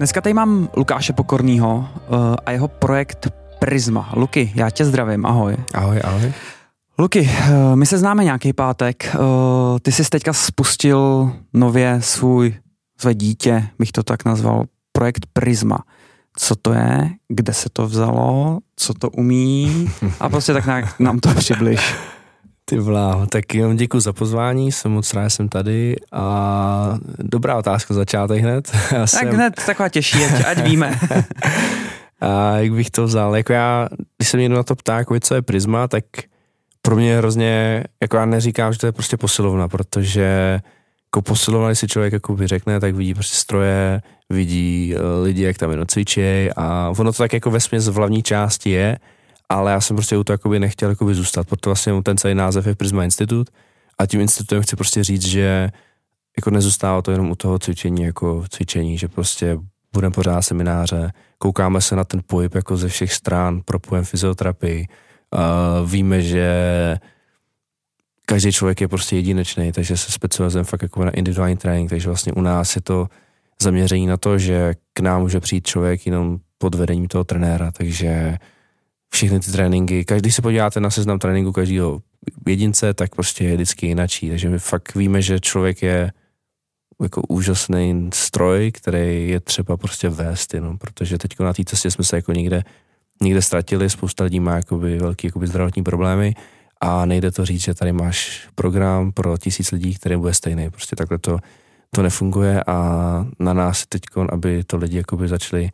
Dneska tady mám Lukáše Pokornýho uh, a jeho projekt Prisma. Luky, já tě zdravím, ahoj. Ahoj, ahoj. Luky, uh, my se známe nějaký pátek. Uh, ty jsi teďka spustil nově svůj, své dítě, bych to tak nazval, projekt Prisma. Co to je, kde se to vzalo, co to umí a prostě tak nám to přibliž. Ty vláho, tak jenom děkuji za pozvání, jsem moc rád, jsem tady a dobrá otázka, začátek hned. Já tak jsem... hned, taková těžší, ať, ať víme. a jak bych to vzal, jako já, když se mě na to ptá, jako co je Prisma, tak pro mě hrozně, jako já neříkám, že to je prostě posilovna, protože jako posilovna, když si člověk jako řekne, tak vidí prostě stroje, vidí eh, lidi, jak tam jenom cvičí a ono to tak jako ve v hlavní části je, ale já jsem prostě u toho nechtěl jakoby zůstat, proto vlastně ten celý název je Prisma Institut a tím institutem chci prostě říct, že jako nezůstává to jenom u toho cvičení jako cvičení, že prostě budeme pořád semináře, koukáme se na ten pohyb jako ze všech stran, propojeme fyzioterapii, uh, víme, že každý člověk je prostě jedinečný, takže se specializujeme fakt jako na individuální trénink, takže vlastně u nás je to zaměření na to, že k nám může přijít člověk jenom pod vedením toho trenéra, takže všechny ty tréninky, každý se podíváte na seznam tréninku každého jedince, tak prostě je vždycky jinačí. Takže my fakt víme, že člověk je jako úžasný stroj, který je třeba prostě vést jenom, protože teď na té cestě jsme se jako někde, někde ztratili, spousta lidí má jakoby velký jakoby zdravotní problémy a nejde to říct, že tady máš program pro tisíc lidí, který bude stejný. Prostě takhle to, to nefunguje a na nás teď, aby to lidi jakoby začali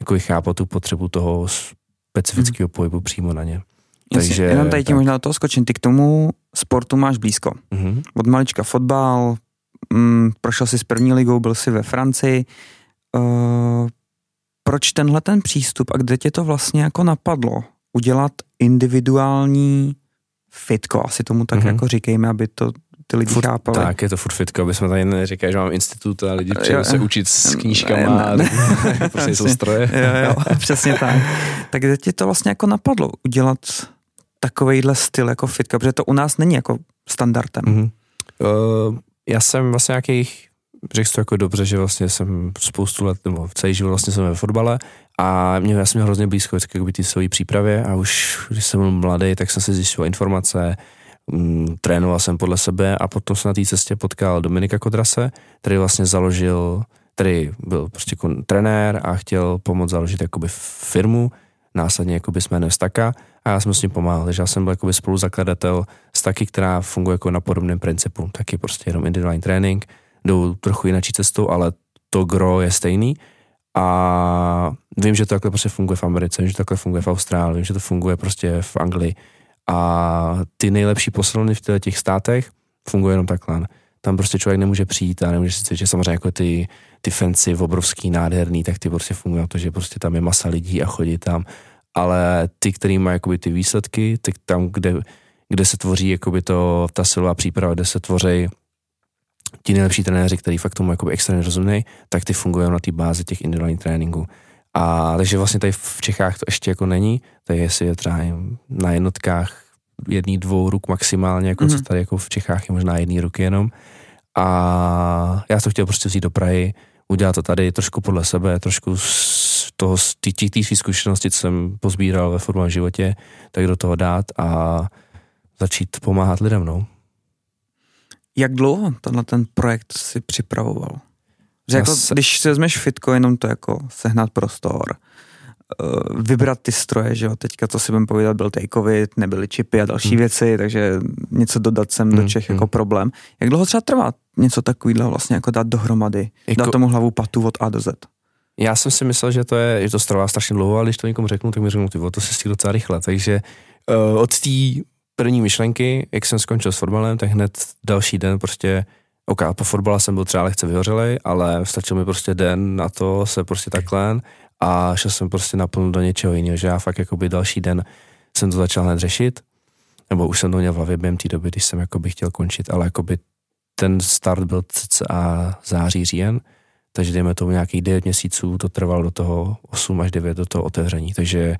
jako chápat tu potřebu toho specifického hmm. pohybu přímo na ně. Jasně, Takže, jenom tady ti možná to skočím, ty k tomu sportu máš blízko. Mm-hmm. Od malička fotbal, mm, prošel jsi s první ligou, byl jsi ve Francii. Uh, proč tenhle ten přístup a kde tě to vlastně jako napadlo? Udělat individuální fitko, asi tomu tak mm-hmm. jako říkejme, aby to ty lidi furt, chápali. Tak, je to furt fitko, aby jsme tady neříkali, že mám institut a lidi přijdou se učit s knížkama ne, ne, a prostě jsou stroje. Jo, jo, přesně tak. Tak kde ti to vlastně jako napadlo udělat takovejhle styl jako fitka, protože to u nás není jako standardem. Mm-hmm. Uh, já jsem vlastně nějakých, řekl to jako dobře, že vlastně jsem spoustu let, nebo celý život vlastně jsem ve fotbale a mě, já jsem měl hrozně blízko vždycky jako ty svojí přípravě a už když jsem byl mladý, tak jsem si zjišťoval informace, mm, trénoval jsem podle sebe a potom jsem na té cestě potkal Dominika Kodrase, který vlastně založil, který byl prostě trenér a chtěl pomoct založit jakoby firmu, následně jakoby s jménem Staka a já jsem s ním pomáhal, takže já jsem byl jakoby spoluzakladatel Staky, která funguje jako na podobném principu, taky prostě jenom individuální trénink, jdou trochu jinou cestou, ale to gro je stejný. A vím, že to takhle prostě funguje v Americe, vím, že to takhle funguje v Austrálii, vím, že to funguje prostě v Anglii a ty nejlepší posilovny v těch státech fungují jenom takhle. Tam prostě člověk nemůže přijít a nemůže si cvičit. Samozřejmě jako ty, ty fancy, obrovský, nádherný, tak ty prostě fungují to, že prostě tam je masa lidí a chodí tam. Ale ty, který mají jakoby ty výsledky, tak tam, kde, kde se tvoří jakoby to, ta silová příprava, kde se tvoří ti nejlepší trenéři, který fakt tomu jakoby extrémně rozumějí, tak ty fungují na té bázi těch individuálních tréninků. A takže vlastně tady v Čechách to ještě jako není, tady jestli je třeba na jednotkách jedný, dvou ruk maximálně, jako mm-hmm. co mhm. tady jako v Čechách je možná jedný ruky jenom. A já to chtěl prostě vzít do Prahy, udělat to tady trošku podle sebe, trošku z toho, z té své zkušenosti, co jsem pozbíral ve formálním životě, tak do toho dát a začít pomáhat lidem, no. Jak dlouho tenhle ten projekt si připravoval? Že jako, se... když si vezmeš fitko, jenom to jako sehnat prostor, eh, vybrat ty stroje, že jo, teďka, co si budeme povídat, byl tej covid, nebyly čipy a další hmm. věci, takže něco dodat sem hmm. do Čech hmm. jako problém. Jak dlouho třeba trvá něco takového vlastně jako dát dohromady, jako... dát tomu hlavu patu od A do Z? Já jsem si myslel, že to je, že to trvá strašně dlouho, ale když to někomu řeknu, tak mi řeknu, ty to se stihl docela rychle, takže uh, od té první myšlenky, jak jsem skončil s fotbalem, tak hned další den prostě OK, po fotbale jsem byl třeba lehce vyhořelej, ale stačil mi prostě den na to se prostě takhle a šel jsem prostě naplno do něčeho jiného, že já fakt jakoby další den jsem to začal hned řešit, nebo už jsem to měl v hlavě během té doby, když jsem jakoby chtěl končit, ale jakoby ten start byl a září, říjen, takže dejme tomu nějakých 9 měsíců, to trvalo do toho 8 až 9 do toho otevření, takže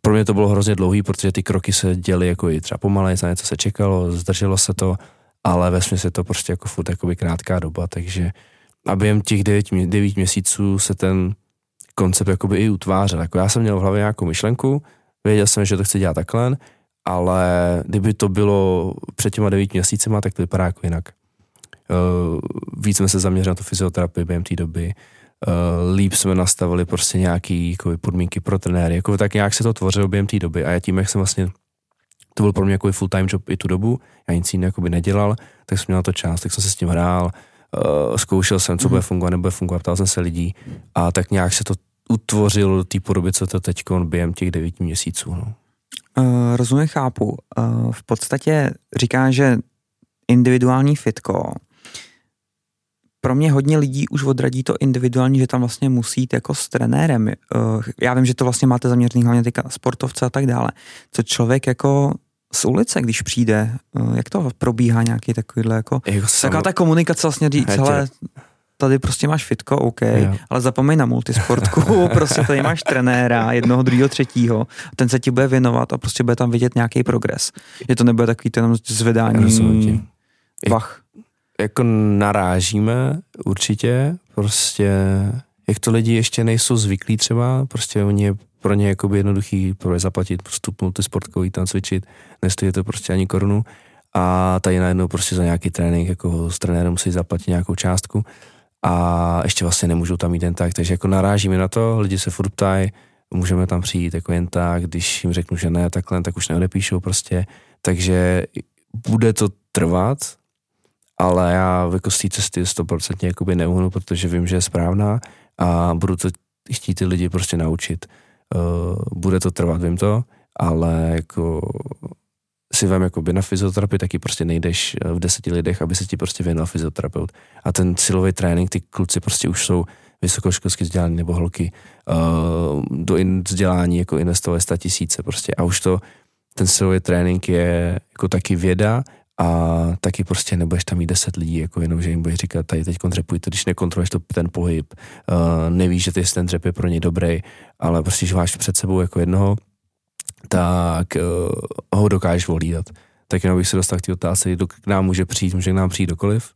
pro mě to bylo hrozně dlouhý, protože ty kroky se děly jako i třeba pomalej, za něco se čekalo, zdrželo se to, ale ve je to prostě jako furt jakoby krátká doba, takže a během těch 9, 9 měsíců se ten koncept jakoby i utvářel. Jako já jsem měl v hlavě nějakou myšlenku, věděl jsem, že to chci dělat takhle, ale kdyby to bylo před těma 9 měsícema, tak to vypadá jako jinak. Uh, víc jsme se zaměřili na tu fyzioterapii během té doby, uh, líp jsme nastavili prostě nějaký jako podmínky pro trenéry, jako tak nějak se to tvořilo během té doby a já tím, jak jsem vlastně to byl pro mě jako full time job i tu dobu, já nic jiného nedělal, tak jsem měl to čas, tak jsem se s tím hrál, uh, zkoušel jsem, co mm. bude fungovat, nebude fungovat, ptal jsem se lidí a tak nějak se to utvořilo do té podoby, co to teď během těch devíti měsíců. No. Uh, rozumím, chápu. Uh, v podstatě říká, že individuální fitko pro mě hodně lidí už odradí to individuální, že tam vlastně musí jít jako s trenérem. Já vím, že to vlastně máte zaměřený hlavně teďka sportovce a tak dále. Co člověk jako z ulice, když přijde, jak to probíhá nějaký takovýhle jako, jako taková ta komunikace vlastně říct, hele, tady prostě máš fitko, OK, jo. ale zapomeň na multisportku, prostě tady máš trenéra, jednoho, druhého, třetího, ten se ti bude věnovat a prostě bude tam vidět nějaký progres. Je to nebude takový jenom zvedání vach. Jako narážíme určitě, prostě jak to lidi ještě nejsou zvyklí třeba, prostě oni je pro ně jakoby jednoduchý pro zaplatit vstup multisportkový tam cvičit, nestojí to prostě ani korunu. A tady najednou prostě za nějaký trénink jako s trenérem musí zaplatit nějakou částku a ještě vlastně nemůžou tam jít jen tak, takže jako narážíme na to, lidi se furt ptají, můžeme tam přijít jako jen tak, když jim řeknu, že ne, takhle, tak už neodepíšou prostě, takže bude to trvat, ale já jako z té cesty 100% jakoby neuhnu, protože vím, že je správná a budu to chtít ty lidi prostě naučit. Uh, bude to trvat, vím to, ale jako si vem jakoby na fyzioterapii, taky prostě nejdeš eh, v deseti lidech, aby se ti prostě věnoval fyzioterapeut. A ten silový trénink, ty kluci prostě už jsou vysokoškolsky vzdělaní nebo holky uh, do in, vzdělání jako investovali 100 tisíce prostě a už to, ten silový trénink je jako taky věda a taky prostě nebudeš tam mít deset lidí, jako jenom, že jim budeš říkat, tady teď kontřepujte, když nekontroluješ to, ten pohyb, uh, nevíš, že ten dřep je pro ně dobrý, ale prostě, že máš před sebou jako jednoho, tak uh, ho dokážeš volídat. Tak jenom bych se dostal k té otázce, kdo k nám může přijít, může k nám přijít dokoliv.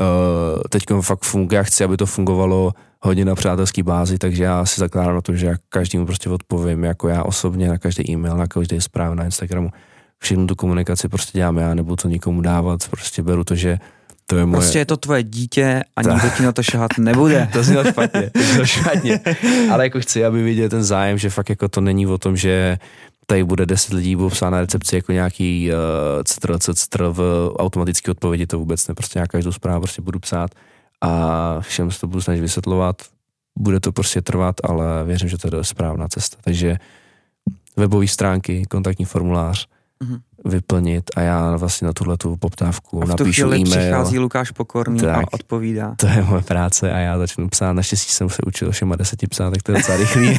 Uh, teď fakt funguje, já chci, aby to fungovalo hodně na přátelské bázi, takže já si zakládám na to, že já každému prostě odpovím, jako já osobně na každý e-mail, na každý zpráv na Instagramu. Všechnu tu komunikaci prostě dělám já, nebudu to nikomu dávat, prostě beru to, že to je moje... Prostě je to tvoje dítě a Ta. nikdo ti na to šahat nebude. to znělo špatně, to znělo špatně. Ale jako chci, aby viděl ten zájem, že fakt jako to není o tom, že tady bude 10 lidí, budou psát na recepci jako nějaký uh, ctr, ctr v automatické odpovědi, to vůbec ne, prostě nějaká každou zprávu prostě budu psát a všem se to budu snažit vysvětlovat. Bude to prostě trvat, ale věřím, že to je správná cesta. Takže webové stránky, kontaktní formulář, mm-hmm. vyplnit a já vlastně na tuhle tu poptávku a v napíšu tu e-mail. přichází Lukáš Pokorný tak, a odpovídá. To je moje práce a já začnu psát. Naštěstí jsem se učil všema deseti psát, tak to je docela rychlý.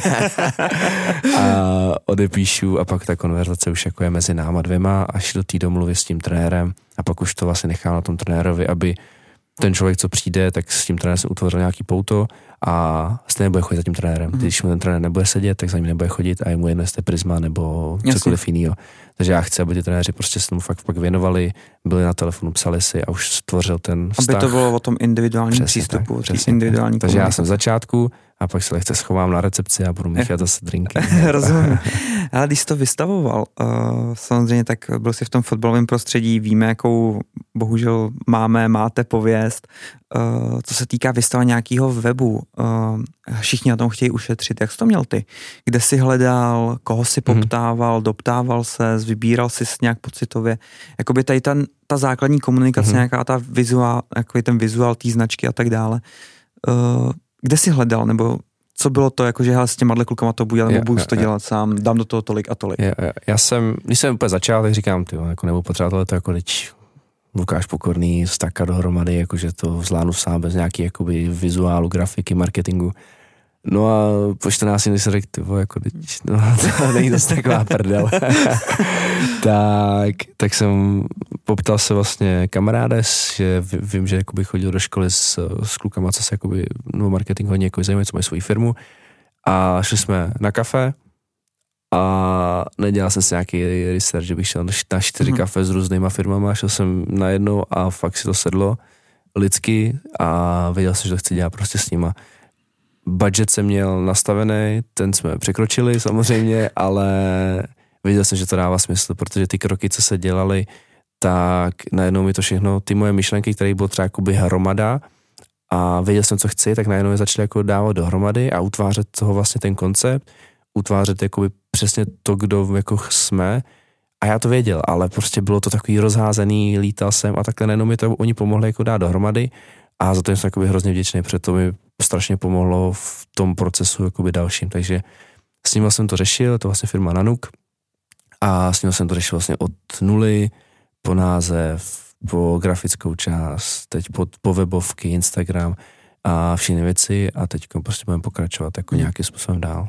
a odepíšu a pak ta konverzace už jako je mezi náma dvěma až do té domluvy s tím trenérem a pak už to vlastně nechám na tom trenérovi, aby ten člověk, co přijde, tak s tím trenérem jsem utvořil nějaký pouto a stejně bude chodit za tím trenérem. Mm. Když mu ten trenér nebude sedět, tak za ním nebude chodit a je mu jedno, jestli prisma nebo Jasně. cokoliv jiného. Takže já chci, aby ty trenéři prostě se tomu fakt, fakt věnovali, byli na telefonu, psali si a už stvořil ten vztah. Aby to bylo o tom individuálním přesně přístupu, tak, přesně individuální tak. Takže já jsem v začátku a pak se lehce schovám na recepci a budu míchat zase drinky. Rozumím. Ale když jsi to vystavoval, uh, samozřejmě tak byl jsi v tom fotbalovém prostředí, víme, jakou bohužel máme, máte pověst, uh, co se týká vystavování nějakého webu. Uh, všichni na tom chtějí ušetřit. Jak jsi to měl ty? Kde jsi hledal, koho si mhm. poptával, hmm. doptával se, vybíral si nějak pocitově? Jakoby tady ta, ta základní komunikace, hmm. nějaká ta vizuál, jako ten vizuál té značky a tak dále. Uh, kde jsi hledal, nebo co bylo to, jako že s těma klukama to budu, nebo budu to dělat sám, dám do toho tolik a tolik. Já, já, já jsem, když jsem úplně začal, tak říkám, ty, jako nebo potřeboval to jako teď Lukáš Pokorný staka dohromady, jakože to zvládnu sám bez nějaký jakoby vizuálu, grafiky, marketingu. No a po 14 dní jsem řekl, ty jako teď, no, to není zase taková prdel. tak, tak jsem poptal se vlastně kamaráda, že vím, že jakoby chodil do školy s, s klukama, co se jakoby, no marketing hodně jako zajímají, co mají svoji firmu. A šli jsme na kafe a nedělal jsem si nějaký research, že bych šel na čtyři mm-hmm. kafe s různýma firmama, šel jsem na jedno a fakt si to sedlo lidsky a věděl jsem, že to chci dělat prostě s nima budget jsem měl nastavený, ten jsme překročili samozřejmě, ale viděl jsem, že to dává smysl, protože ty kroky, co se dělaly, tak najednou mi to všechno, ty moje myšlenky, které bylo třeba jakoby hromada a věděl jsem, co chci, tak najednou je začaly jako dávat dohromady a utvářet toho vlastně ten koncept, utvářet jakoby přesně to, kdo jako jsme. A já to věděl, ale prostě bylo to takový rozházený, lítal jsem a takhle najednou mi to oni pomohli jako dát dohromady a za to jsem jakoby hrozně vděčný, protože to mi strašně pomohlo v tom procesu jakoby dalším, takže s ním jsem to řešil, to vlastně firma Nanuk a s ním jsem to řešil vlastně od nuly po název, po grafickou část, teď po, po webovky, Instagram a všechny věci a teď prostě budeme pokračovat jako hmm. nějakým způsobem dál.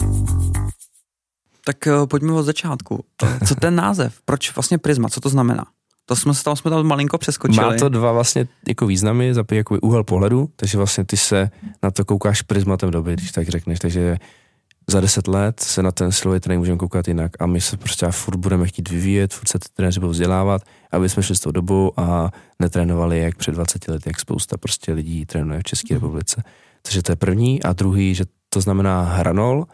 Tak uh, pojďme od začátku. Co ten název? Proč vlastně Prisma? Co to znamená? To jsme se tam, jsme tam malinko přeskočili. Má to dva vlastně jako významy, za jako úhel pohledu, takže vlastně ty se na to koukáš prismatem doby, když tak řekneš, takže za deset let se na ten silový trénink můžeme koukat jinak a my se prostě furt budeme chtít vyvíjet, furt se trenéři budou vzdělávat, aby jsme šli s tou dobou a netrénovali jak před 20 lety, jak spousta prostě lidí trénuje v České republice. Takže to je první a druhý, že to znamená hranol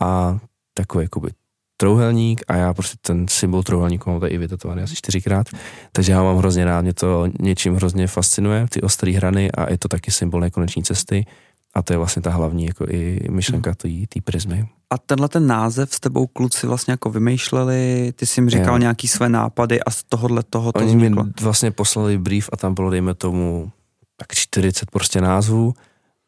a takový jakoby trouhelník a já prostě ten symbol trouhelníku mám tady i vytetovaný asi čtyřikrát, takže já mám hrozně rád, mě to něčím hrozně fascinuje, ty ostré hrany a je to taky symbol nekoneční cesty a to je vlastně ta hlavní jako i myšlenka té prismy. A tenhle ten název s tebou kluci vlastně jako vymýšleli, ty jsi jim říkal jo. nějaký své nápady a z tohohle toho to Oni vzniklo. mi vlastně poslali brief a tam bylo dejme tomu tak 40 prostě názvů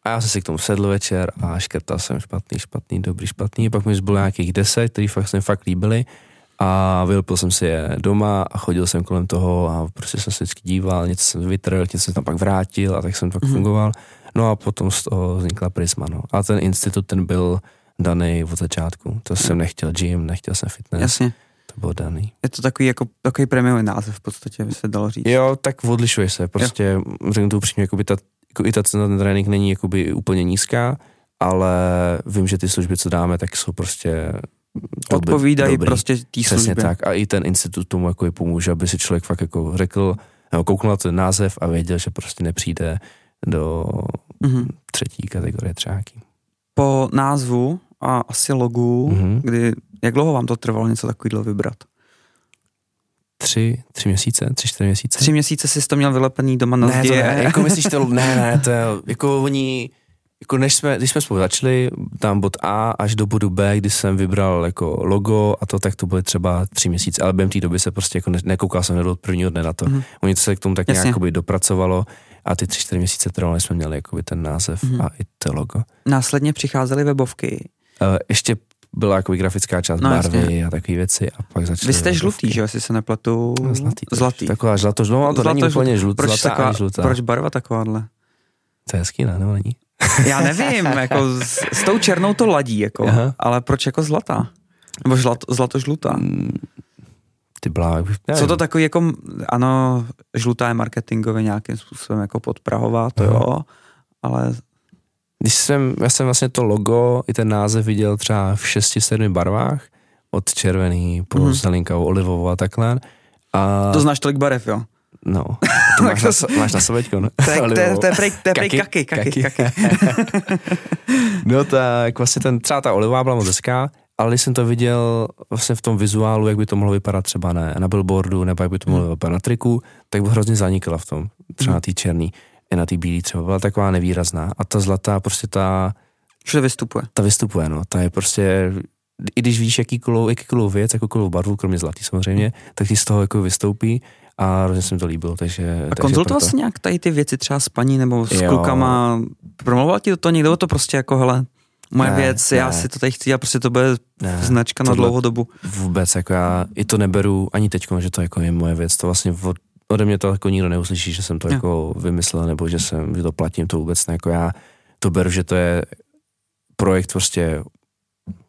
a já jsem si k tomu sedl večer a škrtal jsem špatný, špatný, dobrý, špatný. Pak mi zbylo nějakých deset, který fakt se mi fakt líbily. A vylpil jsem si je doma a chodil jsem kolem toho a prostě jsem se vždycky díval, něco jsem vytrhl, něco jsem tam pak vrátil a tak jsem tak mm-hmm. fungoval. No a potom z toho vznikla Prisma. No. A ten institut, ten byl daný od začátku. To jsem nechtěl gym, nechtěl jsem fitness. Jasně. To bylo daný. Je to takový jako takový premiový název v podstatě, by se dalo říct. Jo, tak odlišuje se. Prostě řeknu to upřímně, by ta jako i ta cena ten trénink není jakoby úplně nízká, ale vím, že ty služby, co dáme, tak jsou prostě odpovídají dobrý. prostě té službě. tak a i ten institut tomu jako pomůže, aby si člověk fakt jako řekl, nebo kouknul na ten název a věděl, že prostě nepřijde do mm-hmm. třetí kategorie třáky. Po názvu a asi logu, mm-hmm. kdy, jak dlouho vám to trvalo něco takového vybrat? Tři, tři měsíce, tři, čtyři měsíce. Tři měsíce jsi to měl vylepený doma na ne, zdi. To ne, jako myslíš to, ne, ne, to je, jako oni, jako než jsme, když jsme spolu začali, tam bod A až do bodu B, kdy jsem vybral jako logo a to, tak to byly třeba tři měsíce, ale během té doby se prostě jako ne, nekoukal jsem od prvního dne na to. Mm-hmm. Oni to se k tomu tak Jasně. nějak dopracovalo a ty tři, čtyři měsíce trvalo, jsme měli jakoby ten název mm-hmm. a i to logo. Následně přicházely webovky. Uh, ještě byla jako grafická část no, barvy jasně. a takové věci a pak začaly. Vy jste žlutý, že jestli se nepletu? No, zlatý. Zlatý. Taková žlato, no, to zlato, není úplně žlutá, proč, taková, žlutá. proč barva takováhle? To je hezký, ne? Nebo není? Já nevím, jako s, s tou černou to ladí, jako, Aha. ale proč jako zlatá? Nebo žlat, zlato-žlutá? Mm, ty blá, Co to takový jako, ano, žlutá je marketingově nějakým způsobem jako podprahová, to jo, ale když jsem, já jsem vlastně to logo i ten název viděl třeba v šesti, sedmi barvách, od červený po mm-hmm. zelinkavou, olivovou a takhle. A... To znáš tolik barev, jo? No, to máš, na, máš na sobeťku, no? To je, to je, to je prej, to je prej kaky, kaky, kaky. no tak vlastně ten, třeba ta olivová byla moc hezká, ale když jsem to viděl vlastně v tom vizuálu, jak by to mohlo vypadat třeba na, na billboardu, nebo jak by to mohlo vypadat na triku, tak by hrozně zanikla v tom, třeba na té černý i na té bílé třeba byla taková nevýrazná a ta zlatá prostě ta... Všude vystupuje. Ta vystupuje, no. Ta je prostě, i když víš jakýkoliv, jakýkoliv věc, jakoukoliv barvu, kromě zlatý samozřejmě, tak ti z toho jako vystoupí a hrozně se mi to líbilo, takže... A konzultoval jsi nějak tady ty věci třeba s paní nebo s jo. klukama? Promluval ti to někdo? To prostě jako, hele, moje ne, věc, ne. já si to tady chci a prostě to bude ne, značka na dlouhou dobu. Vůbec, jako já i to neberu ani teď, že to jako je moje věc, to vlastně od, ode mě to jako nikdo neuslyší, že jsem to jo. jako vymyslel, nebo že jsem, že to platím, to vůbec ne, jako já to beru, že to je projekt prostě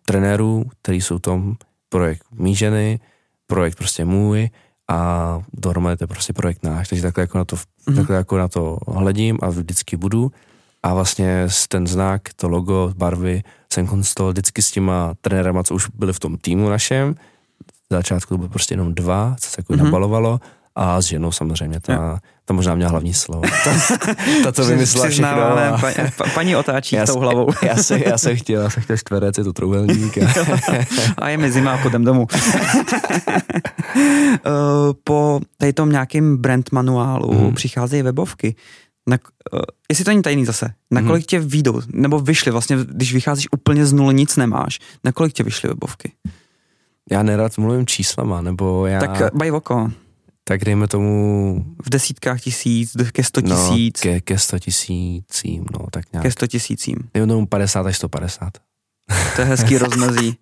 trenérů, který jsou tom, projekt mý ženy, projekt prostě můj a dohromady to je prostě projekt náš, takže takhle jako na to, mm-hmm. takhle jako na to hledím a vždycky budu a vlastně ten znak, to logo, barvy jsem konstatoval vždycky s těma trenérama, co už byli v tom týmu našem. V začátku to bylo prostě jenom dva, co se jako mm-hmm. nabalovalo a s ženou samozřejmě, ta, ta možná měla hlavní slovo. Ta, ta to vymyslela všechno. A... Pa, pa, paní otáčí já, tou hlavou. Já, se, já jsem chtěl, já jsem chtěl čtverec, je to trouhelník. A, a je mi zima, půjdem domů. Eh, po tady tom nějakým brand manuálu hmm. přicházejí webovky. Na, uh, jestli to není tajný zase, na kolik hmm. tě výjdou, nebo vyšly vlastně, když vycházíš úplně z nuly, nic nemáš, na kolik tě vyšly webovky? Já nerad mluvím číslama, nebo já... Tak baj oko. Tak dejme tomu... V desítkách tisíc, ke sto no, tisíc. No, ke, ke sto tisícím, no tak nějak. Ke sto tisícím. Dejme tomu 50 až 150. To je hezký rozmezí.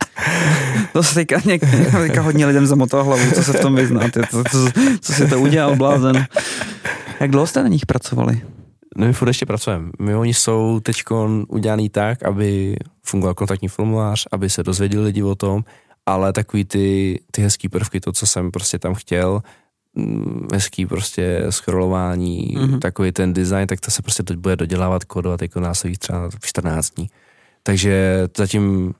To se teďka, něk, teďka hodně lidem zamotalo hlavu, co se v tom vyznáte, co, co, co si to udělal blázen. Jak dlouho jste na nich pracovali? No my furt ještě pracujeme. My oni jsou teď udělaný tak, aby fungoval kontaktní formulář, aby se dozvěděli lidi o tom, ale takový ty, ty hezký prvky, to, co jsem prostě tam chtěl, hezký prostě scrollování, mm-hmm. takový ten design, tak to se prostě teď bude dodělávat, kodovat jako následních třeba 14 dní. Takže zatím,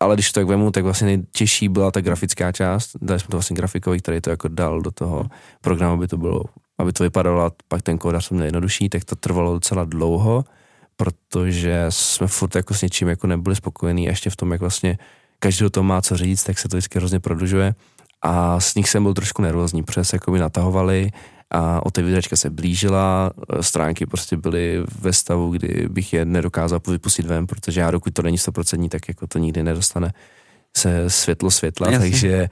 ale když to tak vemu, tak vlastně nejtěžší byla ta grafická část. Dali jsme to vlastně grafikovi, který to jako dal do toho programu, aby to bylo aby to vypadalo a pak ten kódař měl jednodušší, tak to trvalo docela dlouho, protože jsme furt jako s něčím jako nebyli spokojení ještě v tom, jak vlastně každý to má co říct, tak se to vždycky hrozně prodlužuje a s nich jsem byl trošku nervózní, protože se jako mi natahovali a otevíračka se blížila, stránky prostě byly ve stavu, kdy bych je nedokázal vypustit ven, protože já dokud to není 100%, tak jako to nikdy nedostane se světlo světla, Jasně. takže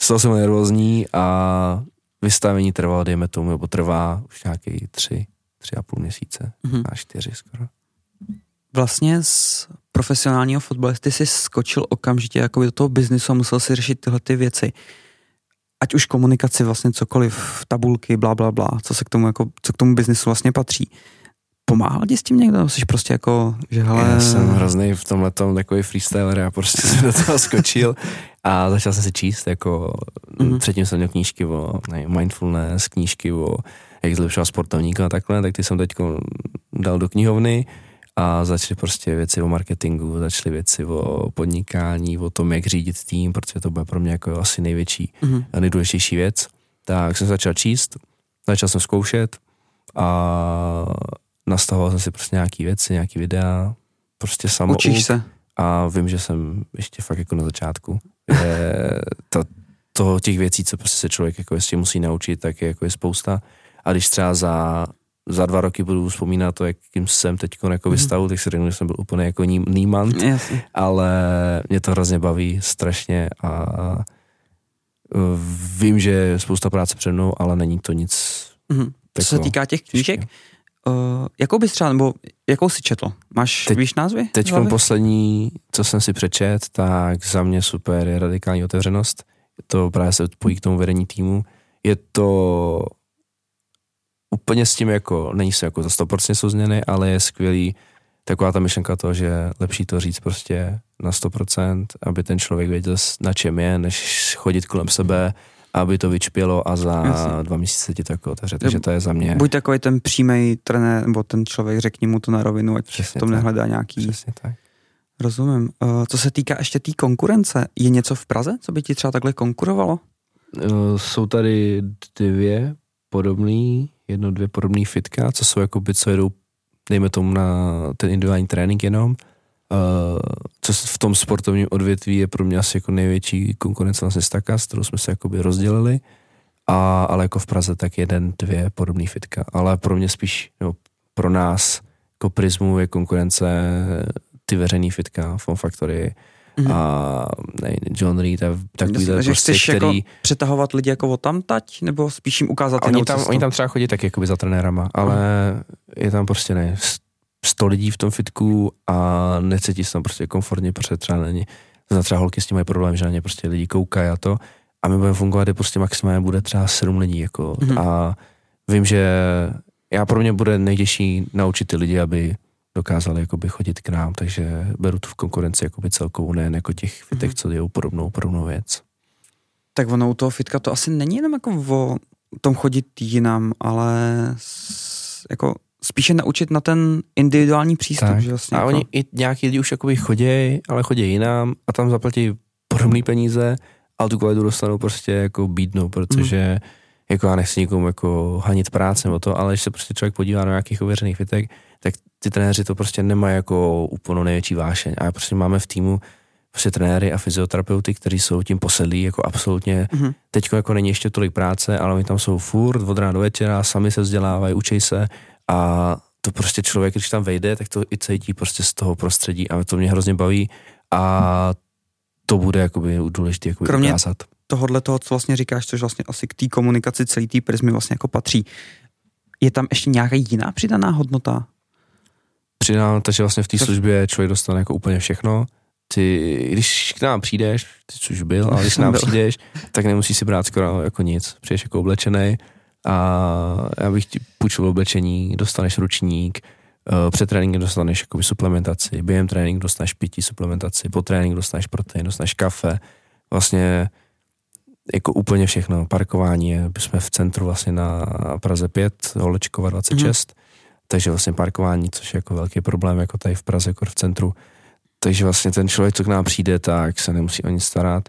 z toho jsem nervózní a vystavení trvalo, dejme tomu, nebo trvá už nějaký tři, tři a půl měsíce, mm-hmm. a čtyři skoro. Vlastně z profesionálního fotbalisty si skočil okamžitě jako do toho biznisu a musel si řešit tyhle ty věci. Ať už komunikaci, vlastně cokoliv, tabulky, bla, bla, bla, co se k tomu, jako, co k tomu biznisu vlastně patří. Pomáhal ti s tím někdo? Jsi prostě jako, že hele... Já jsem hrozný v tomhle tom takový freestyler, já prostě jsem do toho skočil a začal jsem si číst, jako mm-hmm. předtím jsem měl knížky o ne, mindfulness, knížky o jak zlepšovat sportovníka a takhle, tak ty jsem teď dal do knihovny a začaly prostě věci o marketingu, začaly věci o podnikání, o tom, jak řídit tým, protože to bude pro mě jako asi největší mm-hmm. a nejdůležitější věc. Tak jsem začal číst, začal jsem zkoušet a nastavoval jsem si prostě nějaký věci, nějaký videa, prostě samo. Učíš se? A vím, že jsem ještě fakt jako na začátku. Je to, toho těch věcí, co prostě se člověk jako ještě musí naučit, tak je jako je spousta. A když třeba za, za dva roky budu vzpomínat to, jakým jsem teď jako vystavu, mm. tak si řeknu, že jsem byl úplně jako ním, nímant, ale mě to hrozně baví strašně a, a vím, že je spousta práce před mnou, ale není to nic. Mm. Co se týká těch knížek, Uh, jakou bys třeba, nebo jakou si četl? Máš, teď, víš názvy? Teď poslední, co jsem si přečet, tak za mě super je radikální otevřenost. To právě se pojí k tomu vedení týmu. Je to úplně s tím jako, není se jako za 100% souzněný, ale je skvělý taková ta myšlenka toho, že lepší to říct prostě na 100%, aby ten člověk věděl, na čem je, než chodit kolem sebe aby to vyčpělo a za Jasně. dva měsíce ti to jako otevře, takže to je za mě. Buď takový ten přímý trenér, nebo ten člověk, řekni mu to na rovinu, ať Přesně v tom tak. nehledá nějaký. Přesně tak. Rozumím. Uh, co se týká ještě té tý konkurence, je něco v Praze, co by ti třeba takhle konkurovalo? Uh, jsou tady dvě podobný, jedno, dvě podobný fitka, co jsou jako by, co jedou, dejme tomu na ten individuální trénink jenom, Uh, co v tom sportovním odvětví je pro mě asi jako největší konkurence vlastně Staka, s kterou jsme se jakoby rozdělili, a, ale jako v Praze tak jeden, dvě podobný fitka, ale pro mě spíš, no, pro nás jako prismu je konkurence ty veřejný fitka, Fon Factory, mm-hmm. a ne, John Reed a takový to prostě, chceš jako který... Jako přetahovat lidi jako tam tať, nebo spíš jim ukázat oni tam, oni tam třeba chodí tak jakoby za trenérama, ale mm. je tam prostě ne, 100 lidí v tom fitku a necítí se tam prostě komfortně, protože třeba není, za třeba holky s tím mají problém, že na ně prostě lidi koukají a to a my budeme fungovat, je prostě maximálně bude třeba 7 lidí jako mm-hmm. a vím, že já pro mě bude nejtěžší naučit ty lidi, aby dokázali jakoby chodit k nám, takže beru tu v konkurenci jakoby celkovou, nejen jako těch fitek, mm-hmm. co dějou podobnou, podobnou věc. Tak ono u toho fitka to asi není jenom jako o tom chodit jinam, ale s, jako spíše naučit na ten individuální přístup. Tak. Že vlastně a jako... oni i nějaký lidi už jakoby chodí, ale chodí jinam a tam zaplatí podobné peníze, ale tu kvalitu dostanou prostě jako bídnou, protože mm. jako já nechci nikomu jako hanit práce nebo to, ale když se prostě člověk podívá na nějakých ověřených fitek, tak ty trenéři to prostě nemají jako úplnou největší vášeň. A prostě máme v týmu prostě trenéry a fyzioterapeuty, kteří jsou tím posedlí, jako absolutně. Mm-hmm. Teď jako není ještě tolik práce, ale oni tam jsou furt od rána do večera, sami se vzdělávají, učí se a to prostě člověk, když tam vejde, tak to i cítí prostě z toho prostředí a to mě hrozně baví a to bude jakoby důležité jakoby Kromě ukázat. tohohle toho, co vlastně říkáš, což vlastně asi k té komunikaci celý té prismy vlastně jako patří. Je tam ještě nějaká jiná přidaná hodnota? Přidám to, že vlastně v té službě člověk dostane jako úplně všechno. Ty, když k nám přijdeš, ty což byl, ale když k nám přijdeš, tak nemusíš si brát skoro jako nic. Přijdeš jako oblečený a já bych ti půjčil oblečení, dostaneš ručník, uh, před tréninkem dostaneš jakoby suplementaci, během tréninku dostaneš pití suplementaci, po tréninku dostaneš protein, dostaneš kafe, vlastně jako úplně všechno, parkování, jsme v centru vlastně na Praze 5, Holečkova 26, mm-hmm takže vlastně parkování, což je jako velký problém, jako tady v Praze, jako v centru. Takže vlastně ten člověk, co k nám přijde, tak se nemusí o nic starat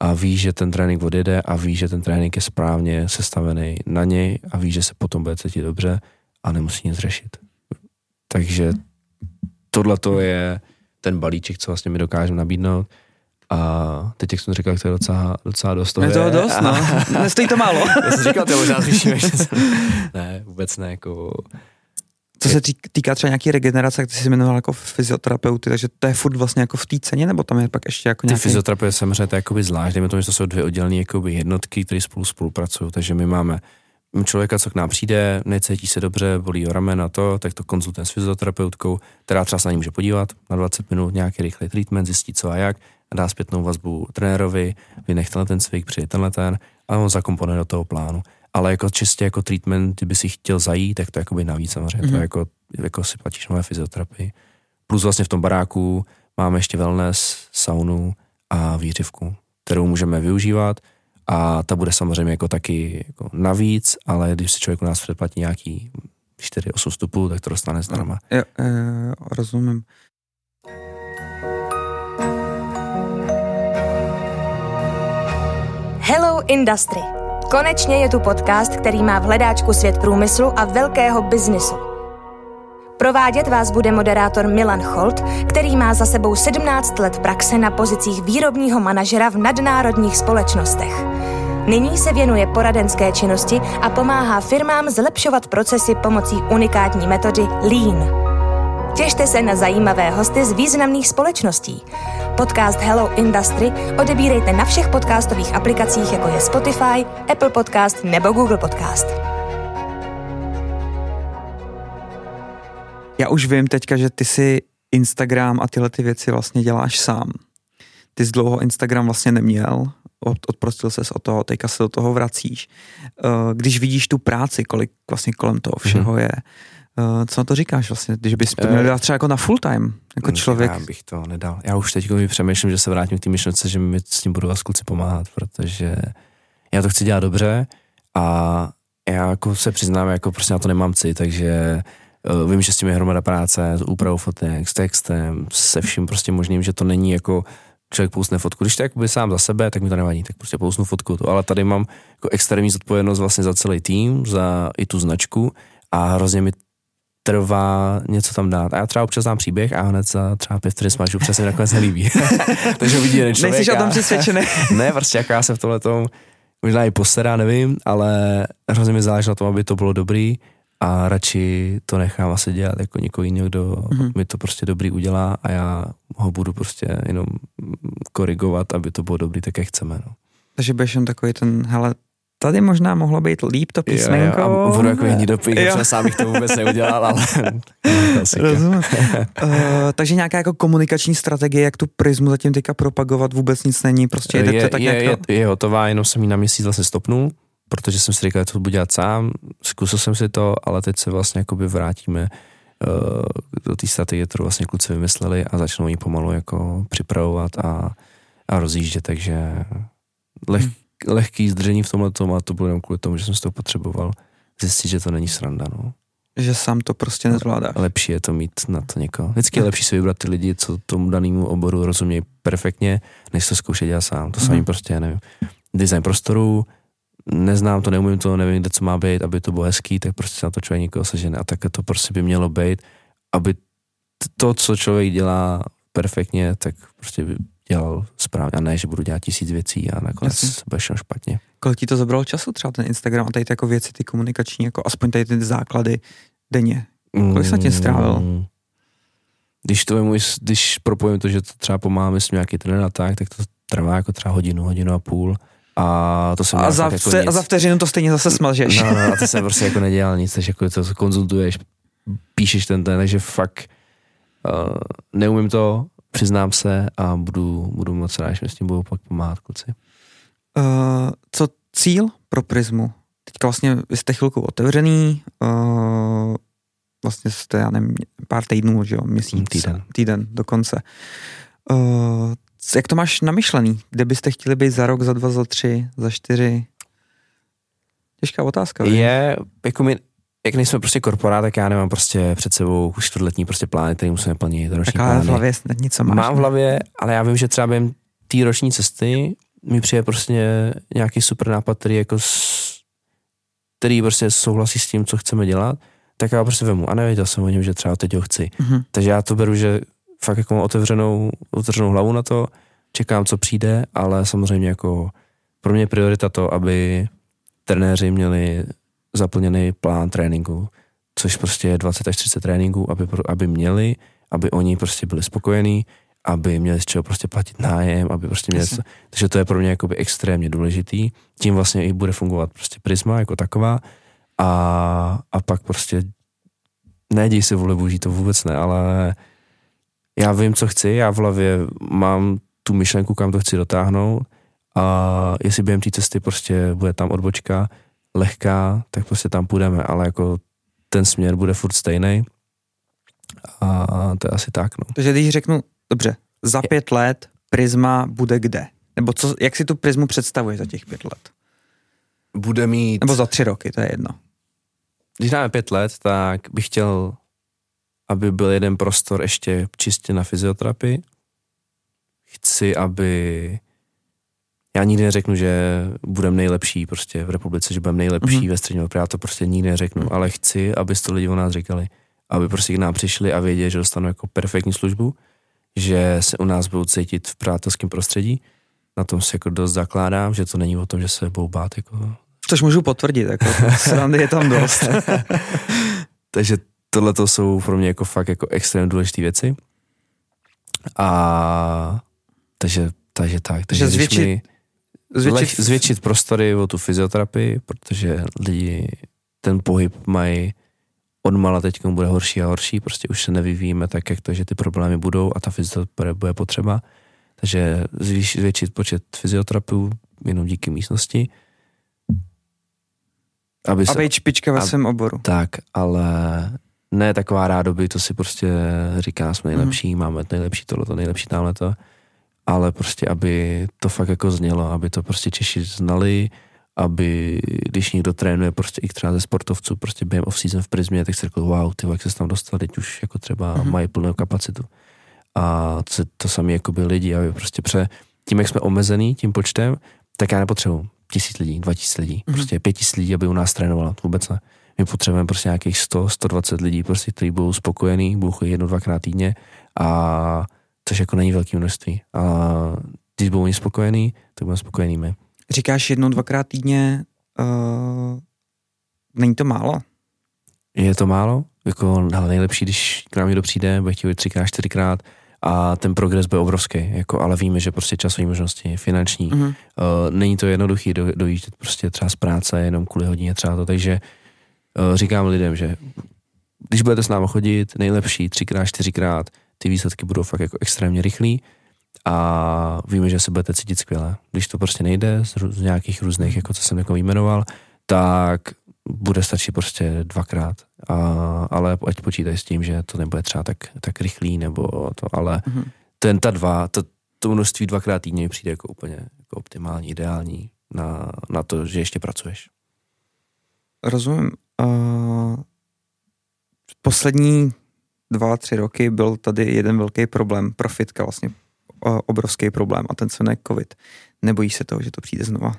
a ví, že ten trénink odjede a ví, že ten trénink je správně sestavený na něj a ví, že se potom bude cítit dobře a nemusí nic řešit. Takže tohle to je ten balíček, co vlastně my dokážeme nabídnout. A teď, jak jsem říkal, to je docela, docela dost. To je toho dost, no. Nestojí to málo. Já jsem říkal, to možná zvýšíme. Ne, vůbec ne, jako co se týká třeba nějaký regenerace, jak ty jsi jmenoval jako fyzioterapeuty, takže to je furt vlastně jako v té ceně, nebo tam je pak ještě jako nějaký... Ty fyzioterapeuty samozřejmě to je jakoby zvlášť, dejme tomu, že to jsou dvě oddělené jakoby jednotky, které spolu spolupracují, takže my máme člověka, co k nám přijde, necítí se dobře, bolí o ramen a to, tak to konzultujeme s fyzioterapeutkou, která třeba se na ní může podívat na 20 minut, nějaký rychlý treatment, zjistit co a jak, dá zpětnou vazbu trenérovi, vynech tenhle ten cvik, přijde tenhle ten a on zakomponuje do toho plánu ale jako čistě jako treatment, kdyby si chtěl zajít, tak to je jakoby navíc samozřejmě, mm-hmm. to je mhm. jako, jako si platíš nové fyzioterapii. Plus vlastně v tom baráku máme ještě wellness, saunu a výřivku, kterou můžeme využívat a ta bude samozřejmě jako taky jako navíc, ale když si člověk u nás předplatí nějaký 4-8 vstupů, tak to dostane zdarma. Jo, jo, rozumím. Hello Industry Konečně je tu podcast, který má v hledáčku svět průmyslu a velkého biznisu. Provádět vás bude moderátor Milan Holt, který má za sebou 17 let praxe na pozicích výrobního manažera v nadnárodních společnostech. Nyní se věnuje poradenské činnosti a pomáhá firmám zlepšovat procesy pomocí unikátní metody Lean. Těšte se na zajímavé hosty z významných společností. Podcast Hello Industry odebírejte na všech podcastových aplikacích, jako je Spotify, Apple Podcast nebo Google Podcast. Já už vím teďka, že ty si Instagram a tyhle ty věci vlastně děláš sám. Ty jsi dlouho Instagram vlastně neměl, od, odprostil ses od toho, teďka se do toho vracíš. Eh, když vidíš tu práci, kolik vlastně kolem toho všeho mm-hmm. je, co na to říkáš vlastně, když bys to měl dát třeba jako na full time, jako člověk? Já bych to nedal. Já už teď přemýšlím, že se vrátím k té myšlence, že mi s tím budu vás kluci pomáhat, protože já to chci dělat dobře a já jako se přiznám, jako prostě na to nemám cit, takže uh, vím, že s tím je hromada práce, s úpravou fotek, s textem, se vším prostě možným, že to není jako člověk pousne fotku. Když to je sám za sebe, tak mi to nevadí, tak prostě pousnu fotku. To, ale tady mám jako extrémní zodpovědnost vlastně za celý tým, za i tu značku a hrozně mi trvá něco tam dát. A já třeba občas dám příběh a hned za třeba pět vteřin smažu, protože se mi nakonec nelíbí. Takže uvidí jeden člověk. Nejsi o tom přesvědčený. ne, prostě jak já se v tomhle tom možná i poserá, nevím, ale hrozně mi záleží na tom, aby to bylo dobrý a radši to nechám asi dělat jako někoho jiného, kdo mm-hmm. mi to prostě dobrý udělá a já ho budu prostě jenom korigovat, aby to bylo dobrý, tak jak chceme. No. Takže budeš jen takový ten, hele, tady možná mohlo být líp to písmenko. Jo, jo, a budu jako hnidopík, já sám bych to vůbec neudělal, ale... Rozumím. uh, takže nějaká jako komunikační strategie, jak tu prismu zatím teďka propagovat, vůbec nic není, prostě je, to tak je, jako... je, je hotová, jenom jsem ji na měsíc vlastně stopnul, protože jsem si říkal, že to budu dělat sám, zkusil jsem si to, ale teď se vlastně jakoby vrátíme uh, do té strategie, kterou vlastně kluci vymysleli a začnou ji pomalu jako připravovat a, a rozjíždět, takže leh, hmm. Lehký zdržení v tomhle tom a to bylo jenom kvůli tomu, že jsem z toho potřeboval zjistit, že to není sranda, no. Že sám to prostě nezvládáš. Lepší je to mít na to někoho. Vždycky je lepší si vybrat ty lidi, co tomu danému oboru rozumějí perfektně, než to zkoušet dělat sám. To samý hmm. prostě, nevím, design prostoru, neznám to, neumím to, nevím, kde co má být, aby to bylo hezký, tak prostě na to člověk někoho sežene. A tak to prostě by mělo být, aby to, co člověk dělá perfektně, tak prostě by dělal správně a ne, že budu dělat tisíc věcí a nakonec Jasně. bude špatně. Kolik ti to zabralo času třeba ten Instagram a tady ty jako věci, ty komunikační, jako aspoň tady ty základy denně? Kolik jsi na tím strávil? Mm, když to můj, když propojím to, že to třeba pomáháme s nějaký trenér a tak, tak to trvá jako třeba hodinu, hodinu a půl a to jsem a za, jako vte, a za vteřinu to stejně zase smažeš. No, no, a to jsem prostě jako nedělal nic, takže jako to konzultuješ, píšeš ten ten, takže fakt uh, neumím to, přiznám se a budu, budu moc rád, že s tím budu pak pomáhat kluci. Uh, co cíl pro Prismu? Teďka vlastně vy jste chvilku otevřený, uh, vlastně jste, já nevím, pár týdnů, že jo, měsíc, týden, týden dokonce. Uh, jak to máš namyšlený? Kde byste chtěli být za rok, za dva, za tři, za čtyři? Těžká otázka. Je, jako my, jak nejsme prostě korporát, tak já nemám prostě před sebou čtvrtletní prostě plány, který musíme plnit, roční tak ale v hlavě něco máš. Mám v hlavě, ale já vím, že třeba během té roční cesty mi přijde prostě nějaký super nápad, který jako s, který prostě souhlasí s tím, co chceme dělat, tak já prostě vemu a nevěděl jsem o něm, že třeba teď ho chci. Mm-hmm. Takže já to beru, že fakt jako mám otevřenou, otevřenou hlavu na to, čekám, co přijde, ale samozřejmě jako pro mě je priorita to, aby trenéři měli zaplněný plán tréninku, což prostě je 20 až 30 tréninků, aby, aby měli, aby oni prostě byli spokojení, aby měli z čeho prostě platit nájem, aby prostě měli, co, takže to je pro mě jakoby extrémně důležitý. Tím vlastně i bude fungovat prostě prisma jako taková a, a pak prostě neděj se vole boží, to vůbec ne, ale já vím, co chci, já v hlavě mám tu myšlenku, kam to chci dotáhnout a jestli během té cesty prostě bude tam odbočka lehká, tak prostě tam půjdeme, ale jako ten směr bude furt stejný a to je asi tak, no. Takže když řeknu, dobře, za pět let Prisma bude kde? Nebo co, jak si tu Prismu představuje za těch pět let? Bude mít... Nebo za tři roky, to je jedno. Když dáme pět let, tak bych chtěl aby byl jeden prostor ještě čistě na fyzioterapii. Chci, aby já nikdy neřeknu, že budeme nejlepší prostě v republice, že budeme nejlepší mm-hmm. ve středním já to prostě nikdy neřeknu, mm-hmm. ale chci, aby to lidi o nás říkali, aby prostě k nám přišli a věděli, že dostanou jako perfektní službu, že se u nás budou cítit v přátelském prostředí, na tom se jako dost zakládám, že to není o tom, že se budou bát jako... Což můžu potvrdit, jako srandy je tam dost. Takže tohle to jsou pro mě jako fakt jako extrémně důležité věci. A takže, takže tak. Takže zvětšit, mi zvětšit, zvětšit prostory o tu fyzioterapii, protože lidi ten pohyb mají od mala teď bude horší a horší, prostě už se nevyvíjíme tak, jak to, že ty problémy budou a ta fyzioterapie bude potřeba. Takže zvýš, zvětšit počet fyzioterapeutů jenom díky místnosti. Aby se, a být špička ve svém oboru. Tak, ale ne taková rádoby, to si prostě říká, jsme nejlepší, mm. máme nejlepší tohle, to nejlepší tamhle to, ale prostě, aby to fakt jako znělo, aby to prostě Češi znali, aby když někdo trénuje prostě i třeba ze sportovců, prostě během off-season v Prismě, tak si řekl, wow, ty jak se tam dostal, teď už jako třeba mm. mají plnou kapacitu. A to, to samé jako by lidi, aby prostě pře, tím, jak jsme omezený tím počtem, tak já nepotřebuji tisíc lidí, dva tisíc lidí, mm. prostě pět tisíc lidí, aby u nás trénovalo, vůbec ne my potřebujeme prostě nějakých 100, 120 lidí, prostě, kteří budou spokojení, budou chodit jednou, dvakrát týdně a což jako není velké množství. A když budou oni spokojení, tak budeme spokojení my. Říkáš jednou, dvakrát týdně, uh, není to málo? je to málo, jako nejlepší, když k nám někdo přijde, bude chtít třikrát, čtyřikrát a ten progres bude obrovský, jako, ale víme, že prostě časové možnosti, finanční, mm-hmm. uh, není to jednoduchý do, dojíždět prostě třeba z práce jenom kvůli hodině třeba to, takže uh, říkám lidem, že když budete s námi chodit, nejlepší třikrát, čtyřikrát, ty výsledky budou fakt jako extrémně rychlý a víme, že se budete cítit skvěle. Když to prostě nejde z, z nějakých různých, jako co jsem jako jmenoval, tak bude stačit prostě dvakrát, a, ale ať počítaj s tím, že to nebude třeba tak, tak rychlý, nebo to, ale mm-hmm. ten ta dva, to, to množství dvakrát týdně přijde jako úplně jako optimální, ideální na, na to, že ještě pracuješ. Rozumím. Uh, poslední dva, tři roky byl tady jeden velký problém pro fitka, vlastně obrovský problém a ten se jmenuje covid. Nebojíš se toho, že to přijde znova?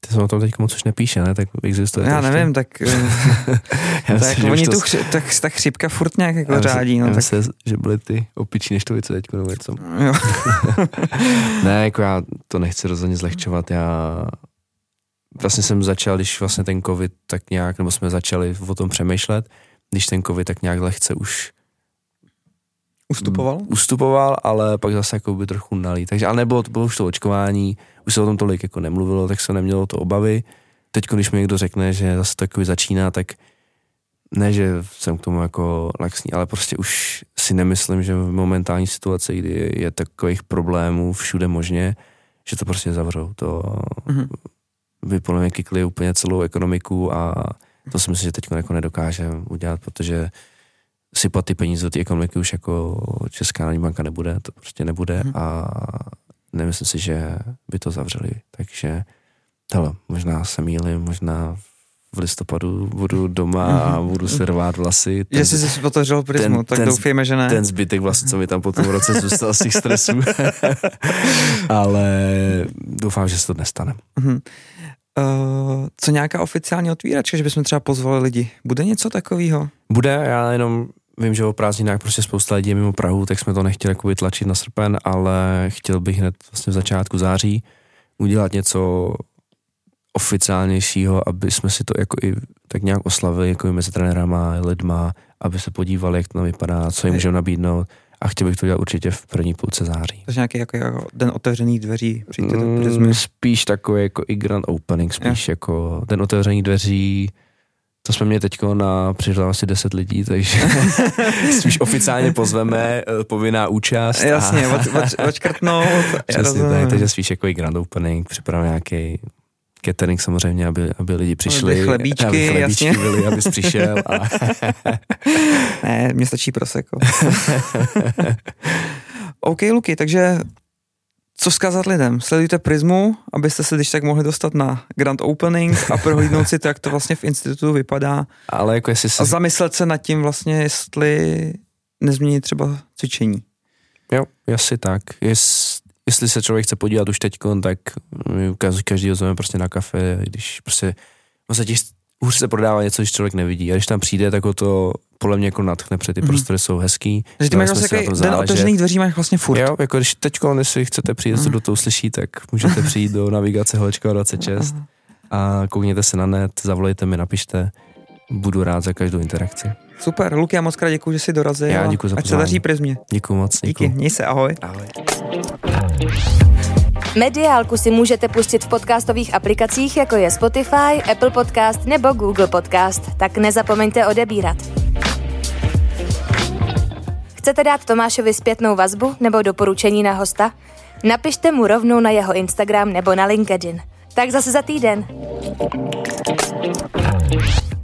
Ty se o tom teď moc už nepíše, ne? Tak existuje Já nevím, tak, tak myslím, oni tu chři, tak, ta chřipka furt nějak jako řádí. No, tak... se, že byly ty opičí neštovice teď nebo něco. Jo. ne, jako já to nechci rozhodně zlehčovat, já vlastně jsem začal, když vlastně ten covid tak nějak, nebo jsme začali o tom přemýšlet, když ten covid tak nějak lehce už Ustupoval? Ustupoval, ale pak zase jako by trochu nalý. Takže, ale nebylo to bylo už to očkování, už se o tom tolik jako nemluvilo, tak se nemělo to obavy. Teď, když mi někdo řekne, že zase to začíná, tak ne, že jsem k tomu jako laxní, ale prostě už si nemyslím, že v momentální situaci, kdy je takových problémů všude možně, že to prostě zavřou. To mm-hmm. by podle mě kikli úplně celou ekonomiku a to si myslím, že teď jako nedokáže udělat, protože sypat ty peníze do té ekonomiky už jako Česká národní banka nebude, to prostě nebude hmm. a nemyslím si, že by to zavřeli. Takže hele, možná se mýlím, možná v listopadu budu doma a mhm. budu se rvát vlasy. Ten, že jsi si otevřel prismu, ten, tak ten, doufejme, že ne. Ten zbytek vlastně, co mi tam po tom roce zůstal z těch stresů. Ale doufám, že se to nestane. Uh-huh. Uh, co nějaká oficiální otvíračka, že bychom třeba pozvali lidi? Bude něco takového? Bude, já jenom vím, že o prázdninách prostě spousta lidí je mimo Prahu, tak jsme to nechtěli jako tlačit na srpen, ale chtěl bych hned vlastně v začátku září udělat něco oficiálnějšího, aby jsme si to jako i tak nějak oslavili jako i mezi trenérama, lidma, aby se podívali, jak to vypadá, co jim můžeme nabídnout a chtěl bych to dělat určitě v první půlce září. Takže nějaký jako, jako den otevřených dveří? Mm, spíš takový jako i grand opening, spíš je. jako den otevřených dveří, to jsme měli teď na přišlo asi 10 lidí, takže spíš oficiálně pozveme, eh, povinná účast. Jasně, a... odškrtnout. Přesně tak, takže spíš jako i grand opening, připravím nějaký catering samozřejmě, aby, aby lidi přišli. Aby chlebíčky, aby chlebíčky jasně. byly, abys přišel. A... ne, mě stačí proseko. OK, Luky, takže co vzkázat lidem? Sledujte Prismu, abyste se když tak mohli dostat na Grand Opening a prohlídnout si to, jak to vlastně v institutu vypadá. Ale jako jestli se... A zamyslet se nad tím vlastně, jestli nezměnit třeba cvičení. Jo, asi tak. Jest, jestli se člověk chce podívat už teď, tak každý ho zveme prostě na kafe, když prostě vlastně hůř se prodává něco, když člověk nevidí. A když tam přijde, tak ho to podle mě jako natchne, protože ty mm. prostory jsou hezký. Takže ty máš vlastně jako den otevřených dveří máš vlastně furt. Jo, jako když teď, si chcete přijít, mm. co do toho slyší, tak můžete přijít do navigace Holečka 26 a koukněte se na net, zavolejte mi, napište. Budu rád za každou interakci. Super, Luky, já moc krát děkuji, že jsi dorazil. Já děkuji za pozvání. Ať se daří Prismě. Děkuji moc. Děkuji. Díky, měj se, ahoj. Ahoj. Mediálku si můžete pustit v podcastových aplikacích, jako je Spotify, Apple Podcast nebo Google Podcast, tak nezapomeňte odebírat. Chcete dát Tomášovi zpětnou vazbu nebo doporučení na hosta? Napište mu rovnou na jeho Instagram nebo na LinkedIn. Tak zase za týden.